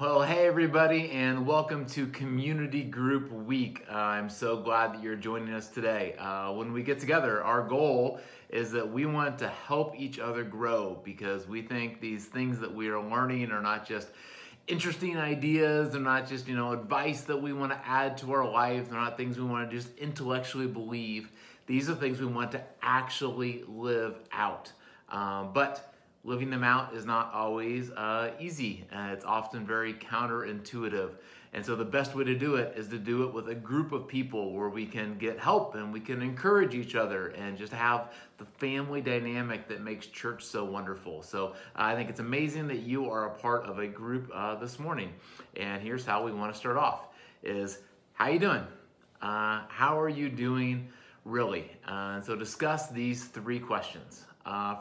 Well, hey everybody, and welcome to Community Group Week. Uh, I'm so glad that you're joining us today. Uh, when we get together, our goal is that we want to help each other grow because we think these things that we are learning are not just interesting ideas, they're not just, you know, advice that we want to add to our life, they're not things we want to just intellectually believe. These are things we want to actually live out. Um, but living them out is not always uh, easy. Uh, it's often very counterintuitive. And so the best way to do it is to do it with a group of people where we can get help and we can encourage each other and just have the family dynamic that makes church so wonderful. So uh, I think it's amazing that you are a part of a group uh, this morning. And here's how we want to start off is how you doing? Uh, how are you doing really? Uh, so discuss these three questions.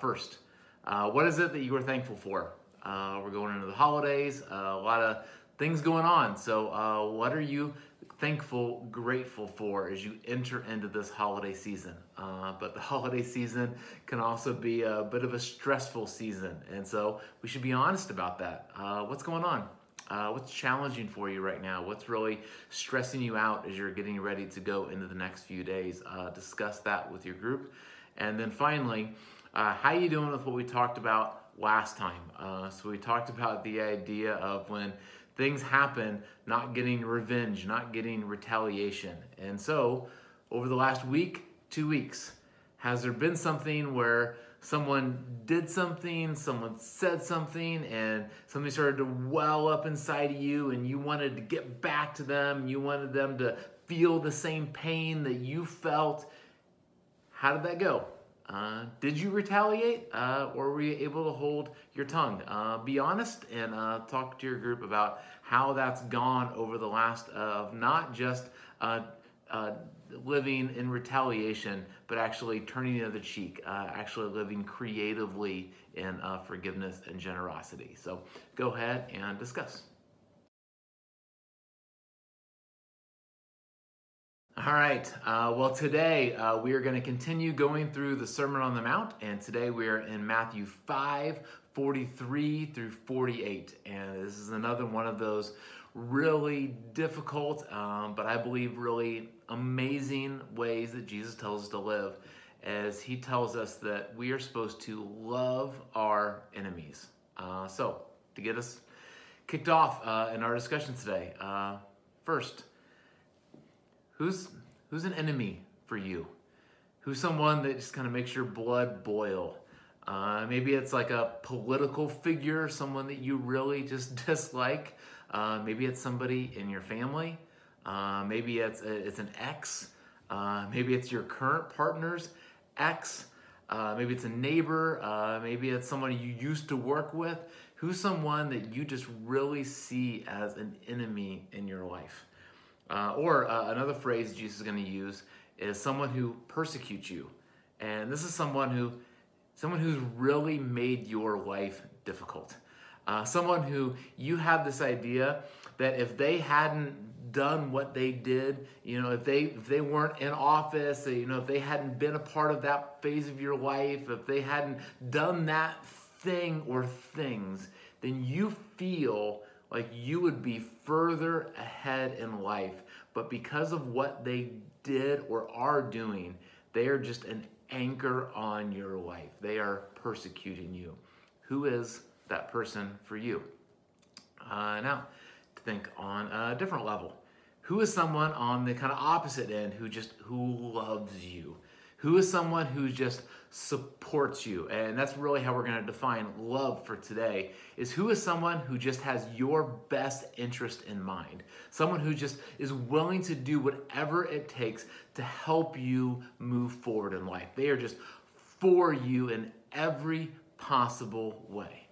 first, uh, what is it that you are thankful for? Uh, we're going into the holidays, uh, a lot of things going on. So, uh, what are you thankful, grateful for as you enter into this holiday season? Uh, but the holiday season can also be a bit of a stressful season. And so, we should be honest about that. what's going on? Uh, what's challenging for you right now? What's really stressing you out as you're getting ready to go into the next few days? Uh, discuss that with your group. And then finally, uh, how you doing with what we talked about last time? Uh, so we talked about the idea of when things happen, not getting revenge, not getting retaliation. And so over the last week, two weeks, has there been something where someone did something, someone said something, and something started to well up inside of you, and you wanted to get back to them, you wanted them to feel the same pain that you felt? How did that go? Uh, did you retaliate uh, or were you able to hold your tongue? Uh, be honest and uh, talk to your group about how that's gone over the last of not just uh, uh, living in retaliation, but actually turning the other cheek, actually living creatively in forgiveness and generosity. So go ahead and discuss. All right. Uh, well, today uh, we are going to continue going through the Sermon on the Mount, and today we are in Matthew 5 43 through 48. And this is another one of those really difficult, um, but I believe really amazing ways that Jesus tells us to live, as he tells us that we are supposed to love our enemies. Uh, so, to get us kicked off uh, in our discussion today, uh, first, Who's who's an enemy for you? Who's someone that just kind of makes your blood boil? Uh, maybe it's like a political figure, someone that you really just dislike. Uh, maybe it's somebody in your family. Uh, maybe it's it's an ex. Uh, maybe it's your current partner's ex. Uh, maybe it's a neighbor. Uh, maybe it's someone you used to work with. Who's someone that you just really see as an enemy in your life? Uh, or uh, another phrase Jesus is going to use is someone who persecutes you. And this is someone who, someone who's really made your life difficult. Uh, someone who you have this idea that if they hadn't done what they did, you know, if they if they weren't in office, you know, if they hadn't been a part of that phase of your life, if they hadn't done that thing or things, then you feel like you would be further ahead in life. But because of what they did or are doing, they are just an anchor on your life. They are persecuting you. Who is that person for you? Uh, now, to think on a different level. Who is someone on the kind of opposite end who just who loves you? Who is someone who just supports you? And that's really how we're going to define love for today is who is someone who just has your best interest in mind. Someone who just is willing to do whatever it takes to help you move forward in life. They are just for you in every possible way.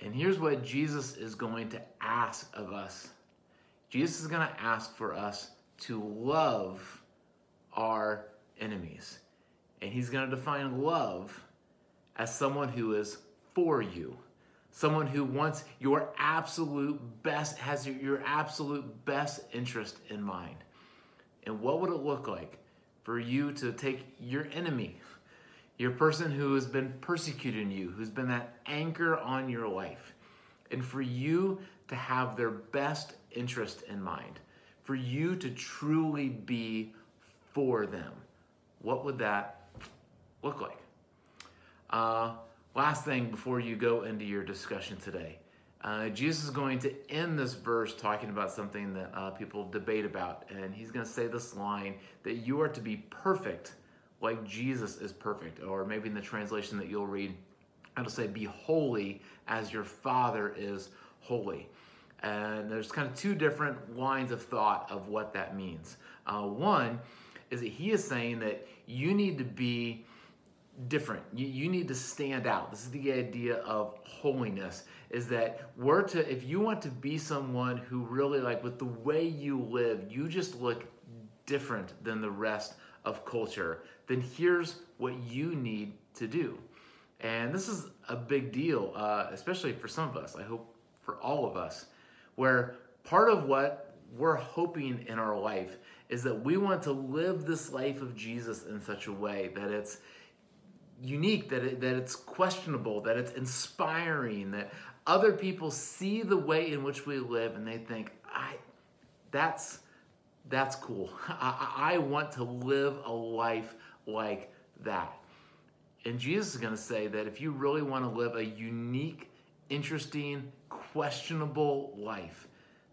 And here's what Jesus is going to ask of us. Jesus is going to ask for us to love our enemies. And he's going to define love as someone who is for you, someone who wants your absolute best, has your, absolute best interest in mind. And what would it look like for you to take your enemy, your person who has been persecuting you, who's been that anchor on your life, and for you to have their best interest in mind, for you to truly be for them, what would that look like? Uh, last thing before you go into your discussion today. Uh, Jesus is going to end this verse talking about something that uh, people debate about, and he's going to say this line that you are to be perfect like Jesus is perfect, or maybe in the translation that you'll read, it'll say, Be holy as your Father is holy. And there's kind of two different lines of thought of what that means. Uh, one is that he is saying that you need to be different. You, you need to stand out. This is the idea of holiness is that we're to, if you want to be someone who really like with the way you live, you just look different than the rest of culture, then here's what you need to do. And this is a big deal, uh, especially for some of us, I hope for all of us, where part of what we're hoping in our life is that we want to live this life of Jesus in such a way that it's unique, that, it, that it's questionable, that it's inspiring, that other people see the way in which we live and they think, I, that's, that's cool. I, I want to live a life like that. And Jesus is going to say that if you really want to live a unique, interesting, questionable life,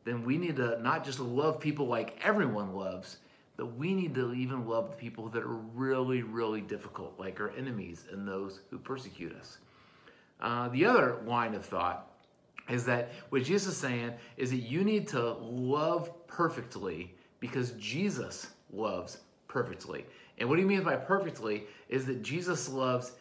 then we need to not just love people like everyone loves, but we need to even love the people that are really, really difficult, like our enemies and those who persecute us. Uh, the other line of thought is that what Jesus is saying is that you need to love perfectly because Jesus loves perfectly. And what he means by perfectly is that Jesus loves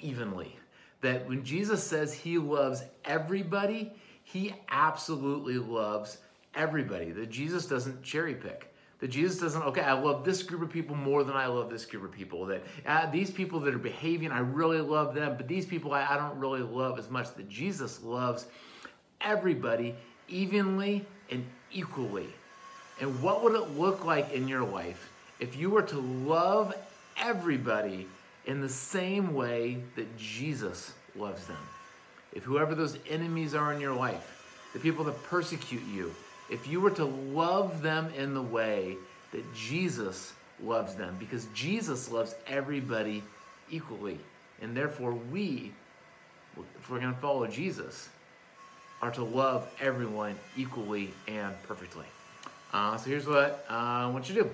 evenly. That when Jesus says he loves everybody, he absolutely loves everybody. That Jesus doesn't cherry pick. That Jesus doesn't, okay, I love this group of people more than I love this group of people. That uh, these people that are behaving, I really love them, but these people I, I don't really love as much. That Jesus loves everybody evenly and equally. And what would it look like in your life if you were to love everybody in the same way that Jesus loves them? If whoever those enemies are in your life, the people that persecute you, if you were to love them in the way that Jesus loves them, because Jesus loves everybody equally. And therefore, we, if we're going to follow Jesus, are to love everyone equally and perfectly. Uh, so here's what uh, I want you to do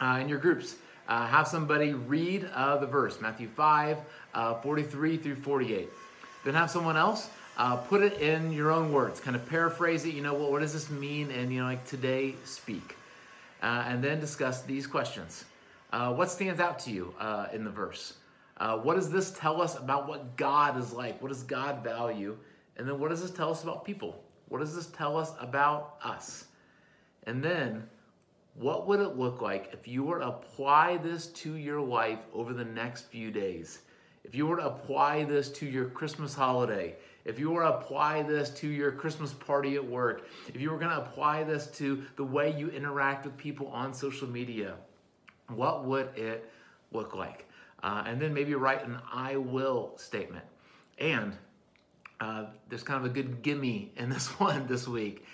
uh, in your groups. Uh, have somebody read uh, the verse, Matthew 5, uh, 43 through 48. Then have someone else Uh, put it in your own words, kind of paraphrase it. You know, what, what does this mean? And, you know, like today, speak. Uh, and then discuss these questions. Uh, what stands out to you in the verse? what does this tell us about what God is like? What does God value? And then what does this tell us about people? What does this tell us about us? And then, what would it look like if you were to apply this to your life over the next few days? If you were to apply this to your Christmas holiday, if you were to apply this to your Christmas party at work, if you were going to apply this to the way you interact with people on social media, what would it look like? Uh, and then maybe write an I will statement. And uh, there's kind of a good gimme in this one this week.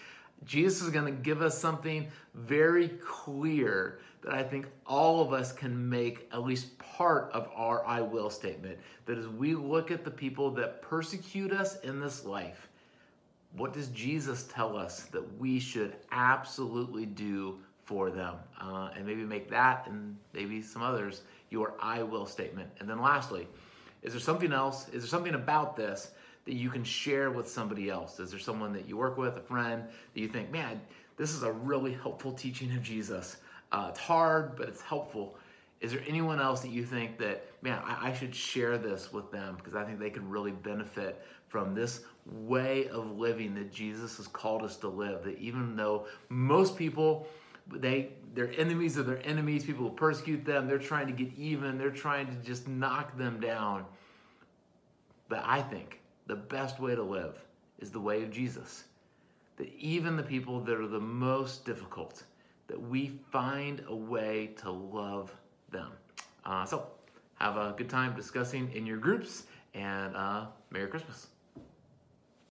Jesus is going to give us something very clear that I think all of us can make at least part of our I will statement. That as we look at the people that persecute us in this life, what does Jesus tell us that we should absolutely do for them? Uh, and maybe make that and maybe some others your I will statement. And then lastly, is there something else? Is there something about this that you can share with somebody else? Is there someone that you work with, a friend, that you think, man, this is a really helpful teaching of Jesus? Uh, it's hard, but it's helpful. Is there anyone else that you think that, man, I, I should share this with them because I think they could really benefit from this way of living that Jesus has called us to live? That even though most people, they they're enemies of their enemies, people persecute them, they're trying to get even, they're trying to just knock them down. But I think the best way to live is the way of Jesus. That even the people that are the most difficult, that we find a way to love them. Uh, so, have a good time discussing in your groups, and uh, Merry Christmas.